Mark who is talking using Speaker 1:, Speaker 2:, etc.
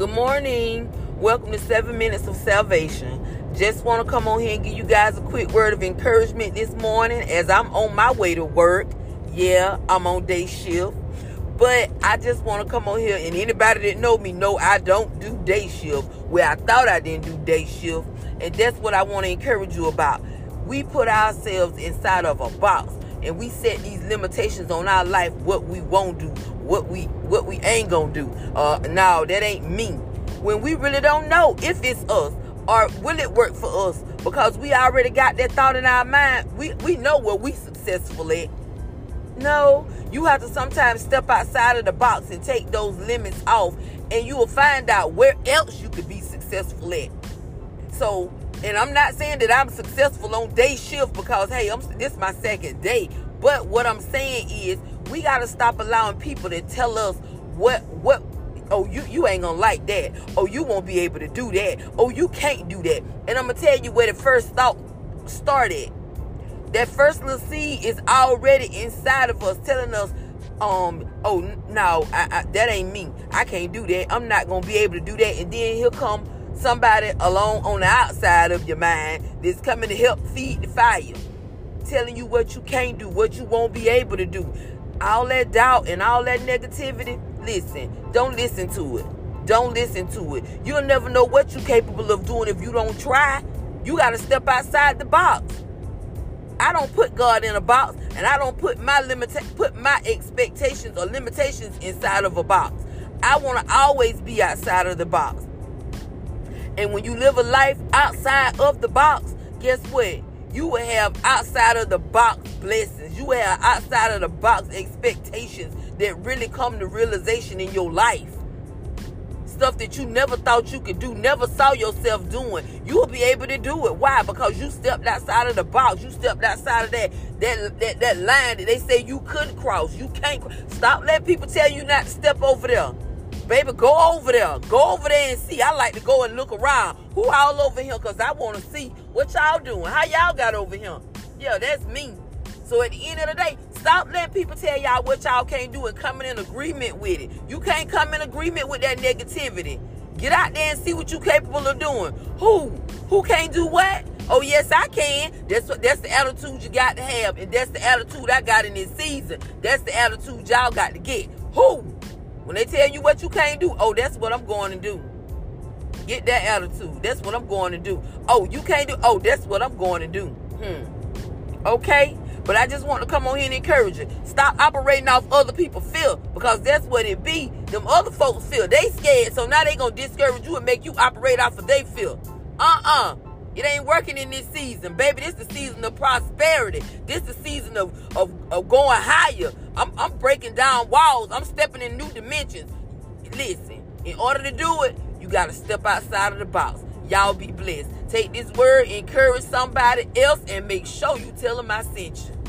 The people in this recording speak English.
Speaker 1: Good morning. Welcome to Seven Minutes of Salvation. Just want to come on here and give you guys a quick word of encouragement this morning as I'm on my way to work. Yeah, I'm on day shift. But I just want to come on here and anybody that know me know I don't do day shift where I thought I didn't do day shift. And that's what I want to encourage you about. We put ourselves inside of a box and we set these limitations on our life what we won't do what we what we ain't gonna do. Uh no that ain't me. When we really don't know if it's us or will it work for us because we already got that thought in our mind. We we know where we successful at. No you have to sometimes step outside of the box and take those limits off and you will find out where else you could be successful at. So and I'm not saying that I'm successful on day shift because hey, I'm this is my second day. But what I'm saying is we gotta stop allowing people to tell us what what oh you you ain't gonna like that. Oh you won't be able to do that. Oh you can't do that. And I'm gonna tell you where the first thought started. That first little seed is already inside of us telling us um oh no I, I, that ain't me i can't do that i'm not gonna be able to do that and then he'll come somebody alone on the outside of your mind that's coming to help feed the fire, telling you what you can't do, what you won't be able to do. All that doubt and all that negativity, listen, don't listen to it. Don't listen to it. You'll never know what you're capable of doing if you don't try. You got to step outside the box. I don't put God in a box, and I don't put my limit put my expectations or limitations inside of a box. I want to always be outside of the box. And when you live a life outside of the box, guess what? You will have outside of the box blessings. You will have outside of the box expectations that really come to realization in your life. Stuff that you never thought you could do, never saw yourself doing. You will be able to do it. Why? Because you stepped outside of the box. You stepped outside of that that that, that line that they say you couldn't cross. You can't. Stop letting people tell you not to step over there. Baby, go over there. Go over there and see. I like to go and look around. Who all over here? Because I want to see what y'all doing. How y'all got over here? Yeah, that's me. So at the end of the day, stop letting people tell y'all what y'all can't do and coming in agreement with it. You can't come in agreement with that negativity. Get out there and see what you're capable of doing. Who? Who can't do what? Oh yes, I can. That's what that's the attitude you got to have. And that's the attitude I got in this season. That's the attitude y'all got to get. Who? When they tell you what you can't do, oh, that's what I'm going to do. Get that attitude. That's what I'm going to do. Oh, you can't do. Oh, that's what I'm going to do. Hmm. Okay. But I just want to come on here and encourage you. Stop operating off other people' fear because that's what it be. Them other folks feel they scared, so now they gonna discourage you and make you operate off of their fear. Uh-uh. It ain't working in this season, baby. This is the season of prosperity. This is the season of, of, of going higher. I'm, I'm breaking down walls. I'm stepping in new dimensions. Listen, in order to do it, you got to step outside of the box. Y'all be blessed. Take this word, encourage somebody else, and make sure you tell them I sent you.